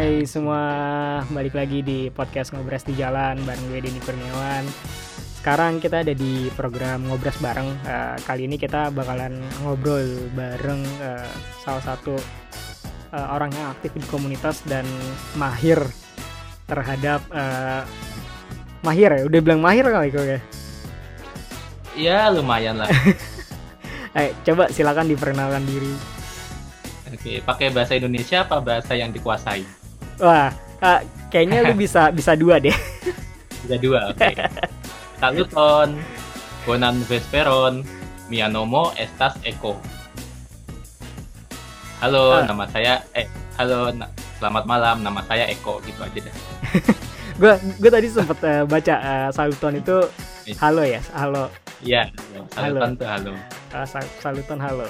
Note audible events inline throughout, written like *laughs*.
Hai semua, balik lagi di podcast Ngobras di Jalan bareng gue Denny Kurniawan. Sekarang kita ada di program Ngobras bareng. Uh, kali ini kita bakalan ngobrol bareng uh, salah satu uh, orang yang aktif di komunitas dan mahir terhadap uh, mahir ya. Udah bilang mahir kali kok ya. Ya lumayan lah. *laughs* eh, coba silakan diperkenalkan diri. Oke, pakai bahasa Indonesia apa bahasa yang dikuasai? Wah, uh, kayaknya lu *laughs* bisa bisa dua deh. Bisa dua, oke. Okay. *laughs* Saluton, bonan vesperon, mianomo estas eko. Halo, uh. nama saya eh halo, na selamat malam, nama saya Eko gitu aja deh. *laughs* gue gue tadi sempet uh, baca uh, saluton itu iya. halo ya, halo. Iya, saluton halo. tuh halo. Uh, saluton halo.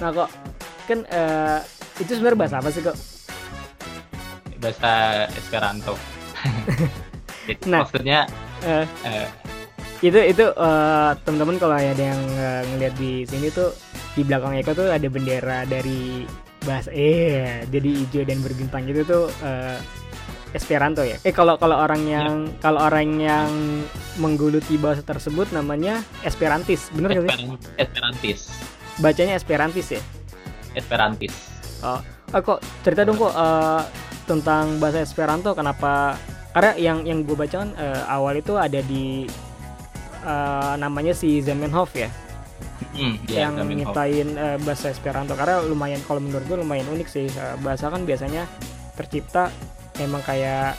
Nah kok kan uh, itu sebenarnya bahasa apa sih kok bahasa Esperanto *laughs* nah maksudnya uh, uh, itu itu uh, teman-teman kalau ada yang uh, ngeliat di sini tuh di belakang Eko tuh ada bendera dari bahasa eh jadi hijau dan berbintang itu tuh uh, Esperanto ya. Eh kalau kalau orang ya. yang ya. kalau orang yang menggeluti bahasa tersebut namanya Esperantis, bener nggak sih? Esperantis. Bacanya Esperantis ya? Esperantis. Oh, oh kok cerita dong kok uh, tentang bahasa Esperanto kenapa? Karena yang yang gue baca kan uh, awal itu ada di uh, namanya si Zamenhof ya. Hmm, yeah, yang nyiptain uh, bahasa Esperanto. Karena lumayan kalau menurut gue lumayan unik sih uh, bahasa kan biasanya tercipta emang kayak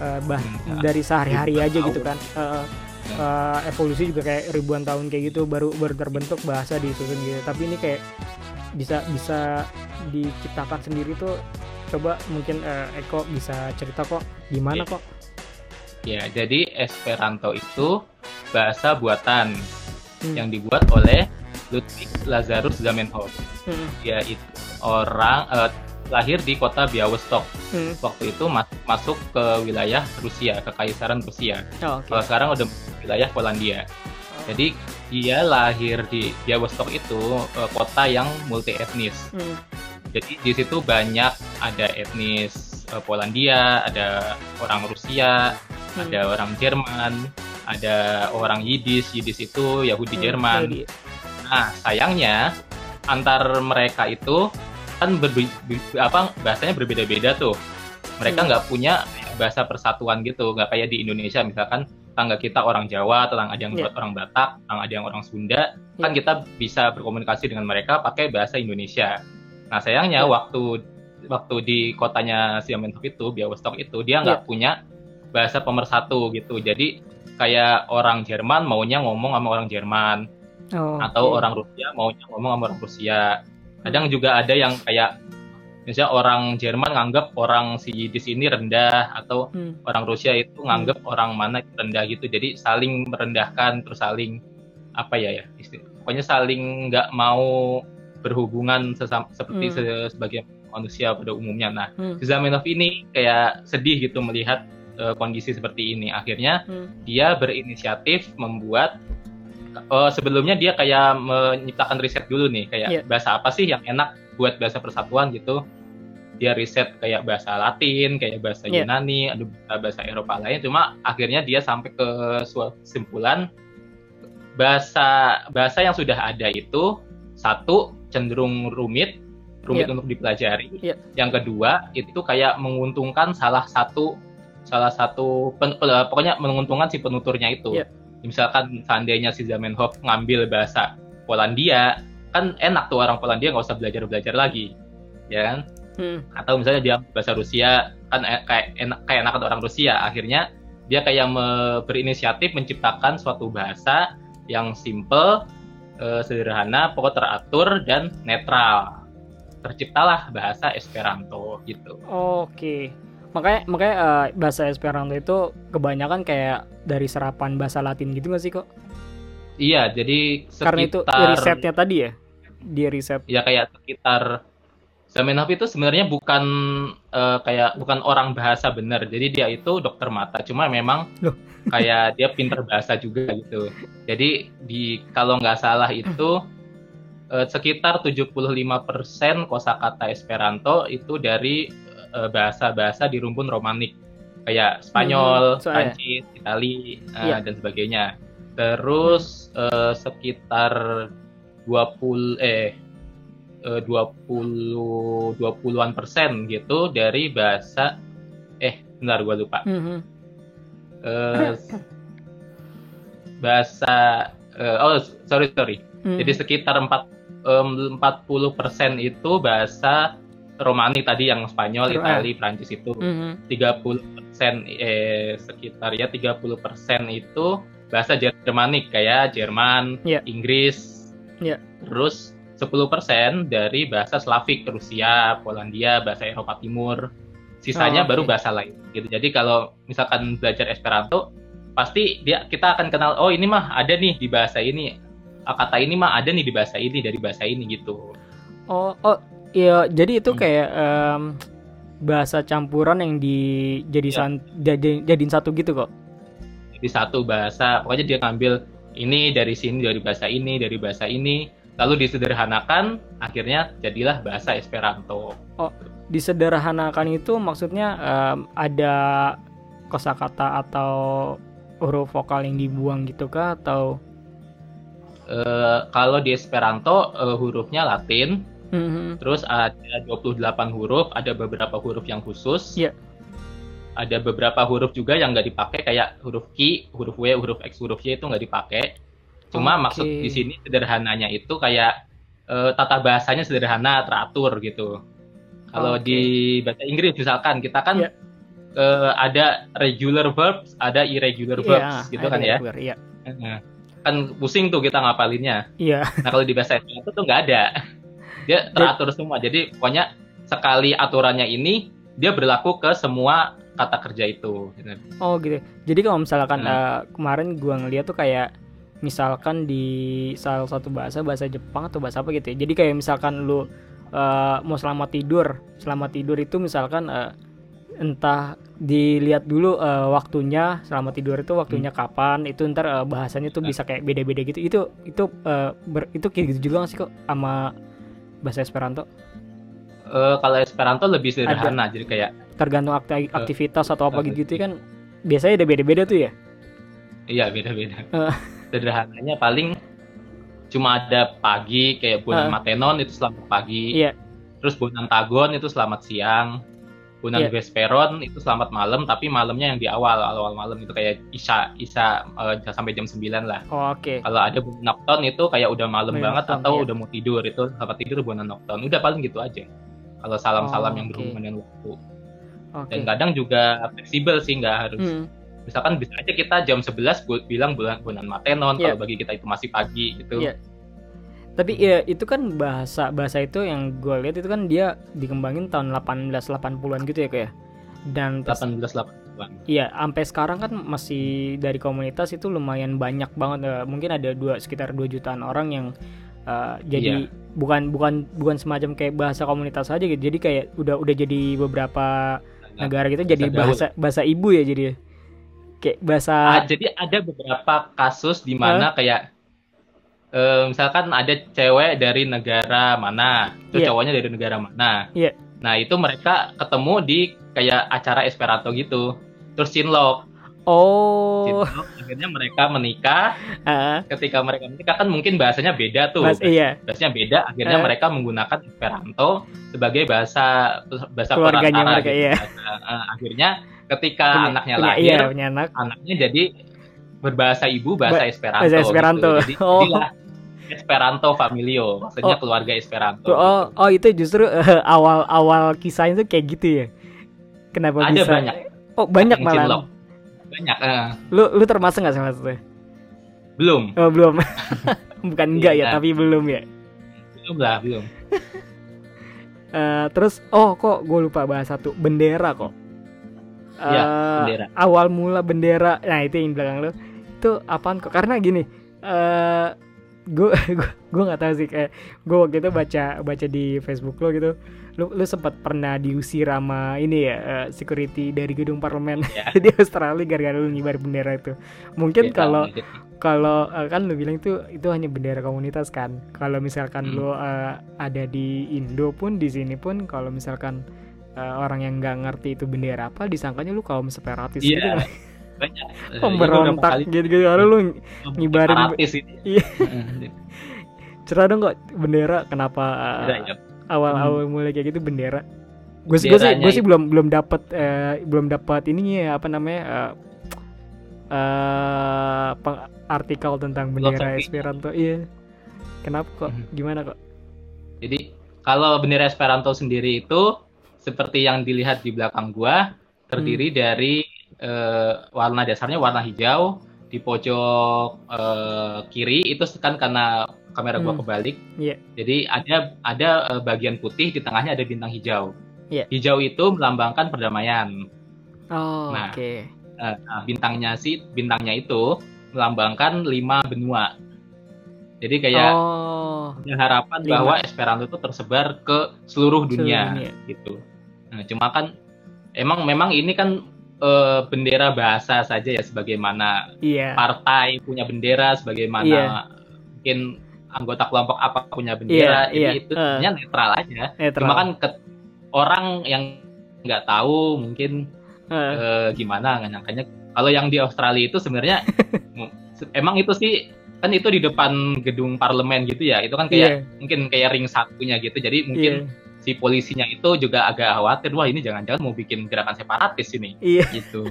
uh, bah hmm, dari sehari-hari aja gitu kan. Uh, uh, evolusi juga kayak ribuan tahun kayak gitu baru baru terbentuk bahasa disusun gitu. Tapi ini kayak bisa bisa diciptakan sendiri tuh coba mungkin uh, Eko bisa cerita kok gimana yeah. kok ya jadi Esperanto itu bahasa buatan hmm. yang dibuat oleh Ludwig Lazarus Zamenhof hmm. dia itu orang uh, lahir di kota Białystok hmm. waktu itu mas masuk ke wilayah Rusia kekaisaran Rusia oh, okay. kalau sekarang udah wilayah Polandia jadi dia lahir di Białystok itu uh, kota yang multi etnis. Hmm. Jadi di situ banyak ada etnis uh, Polandia, ada orang Rusia, hmm. ada orang Jerman, ada orang Yiddish. Yiddish itu Yahudi hmm, Jerman. Yahudi. Nah, sayangnya antar mereka itu kan berbe apa bahasanya berbeda-beda tuh. Mereka hmm. nggak hmm. punya bahasa persatuan gitu, nggak kayak di Indonesia misalkan tetangga kita orang Jawa, tetangga ada yang yeah. orang Batak, tetangga ada yang orang Sunda, yeah. kan kita bisa berkomunikasi dengan mereka pakai bahasa Indonesia. Nah sayangnya yeah. waktu waktu di kotanya Siamentok itu, Białystok itu dia nggak yeah. punya bahasa pemersatu gitu. Jadi kayak orang Jerman maunya ngomong sama orang Jerman, oh, atau okay. orang Rusia maunya ngomong sama orang Rusia. Kadang juga ada yang kayak misalnya orang Jerman nganggap orang si di sini rendah atau hmm. orang Rusia itu nganggap hmm. orang mana rendah gitu jadi saling merendahkan terus saling apa ya ya pokoknya saling nggak mau berhubungan sesama, seperti hmm. se sebagai manusia pada umumnya nah hmm. Zamenhof ini kayak sedih gitu melihat uh, kondisi seperti ini akhirnya hmm. dia berinisiatif membuat uh, sebelumnya dia kayak menciptakan riset dulu nih kayak yeah. bahasa apa sih yang enak buat bahasa persatuan gitu dia riset kayak bahasa Latin kayak bahasa yeah. Yunani ada bahasa Eropa lain cuma akhirnya dia sampai ke kesimpulan bahasa bahasa yang sudah ada itu satu cenderung rumit rumit yeah. untuk dipelajari yeah. yang kedua itu kayak menguntungkan salah satu salah satu pen, pokoknya menguntungkan si penuturnya itu yeah. misalkan seandainya si Zamenhof ngambil bahasa Polandia kan enak tuh orang Polandia nggak usah belajar belajar lagi ya kan hmm. atau misalnya dia bahasa Rusia kan e, kayak enak kayak enak orang Rusia akhirnya dia kayak me, berinisiatif menciptakan suatu bahasa yang simple e, sederhana pokok teratur dan netral terciptalah bahasa Esperanto gitu oke okay. makanya makanya uh, bahasa Esperanto itu kebanyakan kayak dari serapan bahasa Latin gitu nggak sih kok Iya, jadi sekitar... Karena itu risetnya tadi ya? Dia riset. Ya kayak sekitar Zamenhof itu sebenarnya bukan uh, kayak bukan orang bahasa benar. Jadi dia itu dokter mata, cuma memang Loh. kayak dia pinter bahasa juga gitu. Jadi di kalau nggak salah itu uh, sekitar 75% kosakata Esperanto itu dari uh, bahasa-bahasa di rumpun Romanik kayak Spanyol, Hmm, Prancis, Itali uh, Iya. dan sebagainya. Terus eh, sekitar 20 eh eh, 20 20-an persen gitu dari bahasa eh bentar gua lupa. Mhm. Eh, bahasa eh, oh sorry sorry. Mhm. Jadi sekitar 4 em, 40% itu bahasa Romani tadi yang Spanyol, Ro- Itali, Prancis itu. Mhm. 30% eh sekitar ya 30% itu bahasa Jermanik kayak Jerman, Iya. Inggris. Iya. Terus 10% dari bahasa Slavik, Rusia, Polandia, bahasa Eropa Timur. Sisanya Oh, baru oke. bahasa lain gitu. Jadi kalau misalkan belajar Esperanto pasti dia kita akan kenal oh ini mah ada nih di bahasa ini. Ah, Kata ini mah ada nih di bahasa ini dari bahasa ini gitu. Oh, oh, iya. Jadi itu Hmm. kayak em, bahasa campuran yang di jadi Iya. san, jadi jadiin satu gitu kok. Jadi satu bahasa, pokoknya dia ngambil ini dari sini, dari bahasa ini, dari bahasa ini, lalu disederhanakan, akhirnya jadilah bahasa Esperanto. Disederhanakan itu maksudnya em, ada kosakata atau huruf vokal yang dibuang gitu kah atau Eh, kalau di Esperanto eh, hurufnya Latin, Mhm. terus ada 28 huruf, ada beberapa huruf yang khusus. Iya. Ada beberapa huruf juga yang nggak dipakai kayak huruf Q, huruf W, huruf X, huruf Y itu nggak dipakai. Cuma Oke. maksud di sini sederhananya itu kayak eh, tata bahasanya sederhana, teratur gitu. Kalau Oke. di bahasa Inggris misalkan kita kan Iya. eh, ada regular verbs, ada irregular verbs Iya, gitu kan ya. regular, Iya. Nah, kan pusing tuh kita ngapalinnya. Iya. Nah kalau di bahasa Esperanto tuh nggak ada. Dia teratur semua. Jadi pokoknya sekali aturannya ini dia berlaku ke semua kata kerja itu. gitu. Oh gitu. Jadi kalau misalkan Hmm. eh, kemarin gua ngeliat tuh kayak misalkan di salah satu bahasa bahasa Jepang atau bahasa apa gitu ya. Jadi kayak misalkan lu eh, mau selamat tidur, selamat tidur itu misalkan eh, entah dilihat dulu eh, waktunya selamat tidur itu waktunya kapan itu ntar eh, bahasanya tuh Hmm. bisa kayak beda-beda gitu itu itu eh, ber- itu kayak gitu juga nggak sih kok sama bahasa Esperanto Eh, kalau Esperanto lebih sederhana. Jadi kayak tergantung akti- aktivitas atau apa eh, gitu kan biasanya ada beda-beda tuh ya iya beda-beda. Sederhananya paling cuma ada pagi kayak bulan Eh. Matenon itu selamat pagi. Iya. Terus bulan Tagon itu selamat siang. Bulan Iya. Vesperon itu selamat malam, tapi malamnya yang di awal, awal malam itu kayak Isya, Isya eh, sampai jam 9 lah. Oh, oke Kalau ada bulan nocturne itu kayak udah malam banget atau iya. udah mau tidur itu selamat tidur bulan nocturne. Udah paling gitu aja. Kalau salam-salam Oh, yang oke. berhubungan dengan waktu. oke Dan kadang juga fleksibel sih nggak harus. Hmm. Misalkan bisa aja kita jam 11 bu- bilang bulan bulan Matenon Iya. kalau bagi kita itu masih pagi gitu. Iya. Tapi ya itu kan bahasa bahasa itu yang gue lihat itu kan dia dikembangin tahun 1880-an gitu ya kayak. Dan pas- 1880-an. iya sampai sekarang kan masih dari komunitas itu lumayan banyak banget eh, mungkin ada dua sekitar 2 jutaan orang yang eh, jadi Iya. bukan bukan bukan semacam kayak bahasa komunitas aja gitu. Jadi kayak udah udah jadi beberapa negara gitu jadi bahasa bahasa ibu ya jadi kayak bahasa Ah, jadi ada beberapa kasus di mana kayak eh, misalkan ada cewek dari negara mana, terus Iya. cowoknya dari negara mana. Iya. Nah itu mereka ketemu di kayak acara Esperanto gitu. Terus cinlok, oh cinlok. Akhirnya mereka menikah. ah, Ketika mereka menikah kan mungkin bahasanya beda tuh. bahasa iya Bahasanya beda. Akhirnya Eh. mereka menggunakan Esperanto sebagai bahasa bahasa Keluarganya perantara mereka, gitu. iya. Eh, akhirnya ketika Punya- anaknya punya- lahir, iya punya anak anaknya jadi berbahasa ibu bahasa Ba- Esperanto. bahasa Esperanto. Gitu. Jadi *laughs* Oh. jadilah Esperanto Familio, maksudnya Oh. keluarga Esperanto. oh oh itu justru eh, awal awal kisahnya tuh kayak gitu ya kenapa Ada bisa banyak. oh banyak malah. Banyak. eh, lu lu termasuk nggak sama itu belum, oh belum. *laughs* Bukan enggak ya Iya. tapi belum ya? Belum lah, belum. *laughs* Eh, terus oh kok gue lupa bahas satu. Bendera kok. Iya, Eh, bendera. awal mula bendera. Nah itu yang di belakang lu. Itu apaan kok? Karena gini eh gue *laughs* gue nggak tahu sih kayak gue waktu itu baca baca di Facebook lo gitu lu lu sempat pernah diusir sama ini ya eh, security dari gedung parlemen *laughs* Ya. di Australia gara-gara lu ngibar bendera itu mungkin Beda, kalau beda. kalau eh, kan lu bilang itu itu hanya bendera komunitas kan kalau misalkan Hmm. lu eh, ada di Indo pun di sini pun kalau misalkan uh, orang yang nggak ngerti itu bendera apa disangkanya lu kaum separatis Iya, gitu kan. *laughs* banyak. Pemberontak gitu gitu karena lu ngibarin ini. Iya. *laughs* cerita dong kok bendera. Kenapa uh, Bendera, ya. awal-awal mulai kayak gitu bendera? Gue sih gue sih, gue sih belum belum dapat eh, belum dapat ini ya apa namanya eh, eh, peng- artikel tentang bendera Filosofi. Esperanto. Iya. Kenapa kok? Mhm. gimana kok? Jadi kalau bendera Esperanto sendiri itu seperti yang dilihat di belakang gua terdiri Hmm. dari eh, warna dasarnya warna hijau di pojok eh, kiri itu kan karena kamera gua Hmm. kebalik. Iya. Jadi ada ada eh, bagian putih di tengahnya ada bintang hijau. Iya. Hijau itu melambangkan perdamaian. oh Nah. oke Eh, nah, bintangnya sih bintangnya itu melambangkan lima benua. Jadi kayak oh punya harapan Lima. bahwa Esperanto itu tersebar ke seluruh dunia, dunia. gitu. Nah, cuma kan emang memang ini kan eh, bendera bahasa saja ya sebagaimana iya. partai punya bendera, sebagaimana Iya. mungkin anggota kelompok apa punya bendera, Iya, jadi iya. itu sebenarnya netral aja. netral. Cuma kan ke- orang yang nggak tahu mungkin Eh, eh, gimana nggak nyangkanya. Kalau yang di Australia itu sebenarnya *laughs* emang itu sih kan itu di depan gedung parlemen gitu ya. Itu kan kayak iya. mungkin kayak ring satunya gitu. Jadi iya. mungkin si polisinya itu juga agak khawatir wah ini jangan-jangan mau bikin gerakan separatis ini. Iya. Gitu.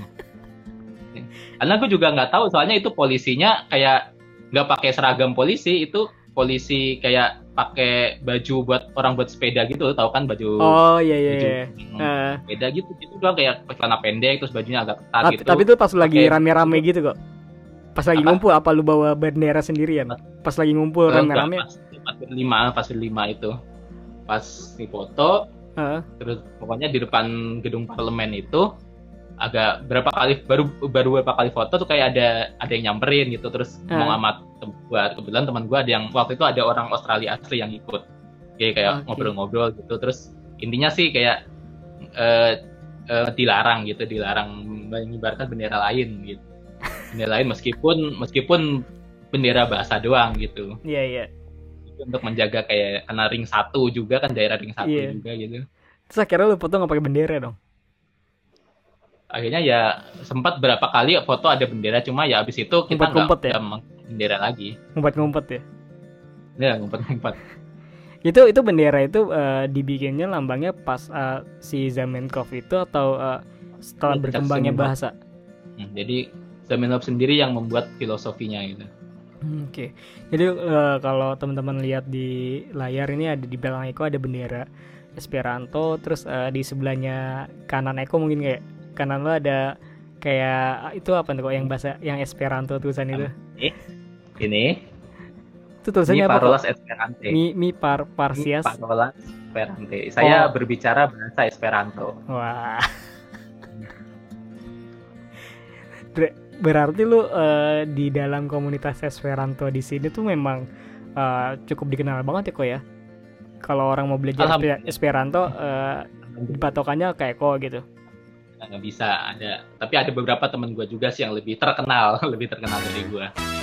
Karena aku juga nggak tahu soalnya itu polisinya kayak nggak pakai seragam polisi itu polisi kayak pakai baju buat orang buat sepeda gitu tahu kan baju oh iya iya baju iya. hmm, Eh, sepeda gitu gitu doang kayak celana pendek terus bajunya agak ketat tapi, gitu. tapi itu pas lagi rame-rame gitu kok? Pas lagi Apa? ngumpul apa lu bawa bendera sendirian? Pas lagi ngumpul rame-rame? pas, pas berlima pas berlima itu pas di foto Heeh. terus pokoknya di depan gedung parlemen itu agak berapa kali baru baru beberapa kali foto tuh kayak ada ada yang nyamperin gitu. Terus ngomong sama temen gua kebetulan teman gua ada yang waktu itu ada orang Australia asli yang ikut. Kayak kayak Oke. ngobrol-ngobrol gitu. Terus intinya sih kayak eh, eh, dilarang gitu dilarang mengibarkan bendera lain gitu. Bendera lain meskipun meskipun bendera bahasa doang gitu. Iya iya. Itu untuk menjaga kayak karena ring satu juga kan daerah ring satu Iya. juga gitu. Terus akhirnya lu foto nggak pakai bendera dong? Akhirnya ya sempat berapa kali foto ada bendera cuma ya abis itu kita nggak Ngumpet-ngumpet ya? bendera lagi. Ngumpet-ngumpet ya? Ya ngumpet-ngumpet. *laughs* Itu itu bendera itu eh, dibikinnya lambangnya pas eh, si Zamenhof itu atau eh, setelah Iya, berkembangnya bahasa? Hmm, jadi Zamenhof sendiri yang membuat filosofinya gitu Hmm, Oke, jadi eh, kalau teman-teman lihat di layar ini ada di belakang Eko ada bendera Esperanto, terus eh, di sebelahnya kanan Eko mungkin kayak kanan lo ada kayak itu apa tuh kok yang bahasa yang Esperanto tulisan itu? ini Itu tulisannya apa? parolas Kok? Esperante Mi mi par parsias. parolas Esperante saya Oh. berbicara bahasa Esperanto Wah. Bre- Berarti lu eh, di dalam komunitas Esperanto di sini tuh memang eh, cukup dikenal banget ya kok ya. Kalau orang mau belajar Alhamdulillah. Esperanto patokannya kayak kok gitu. nggak bisa ada tapi ada beberapa teman gue juga sih yang lebih terkenal *laughs* lebih terkenal dari gue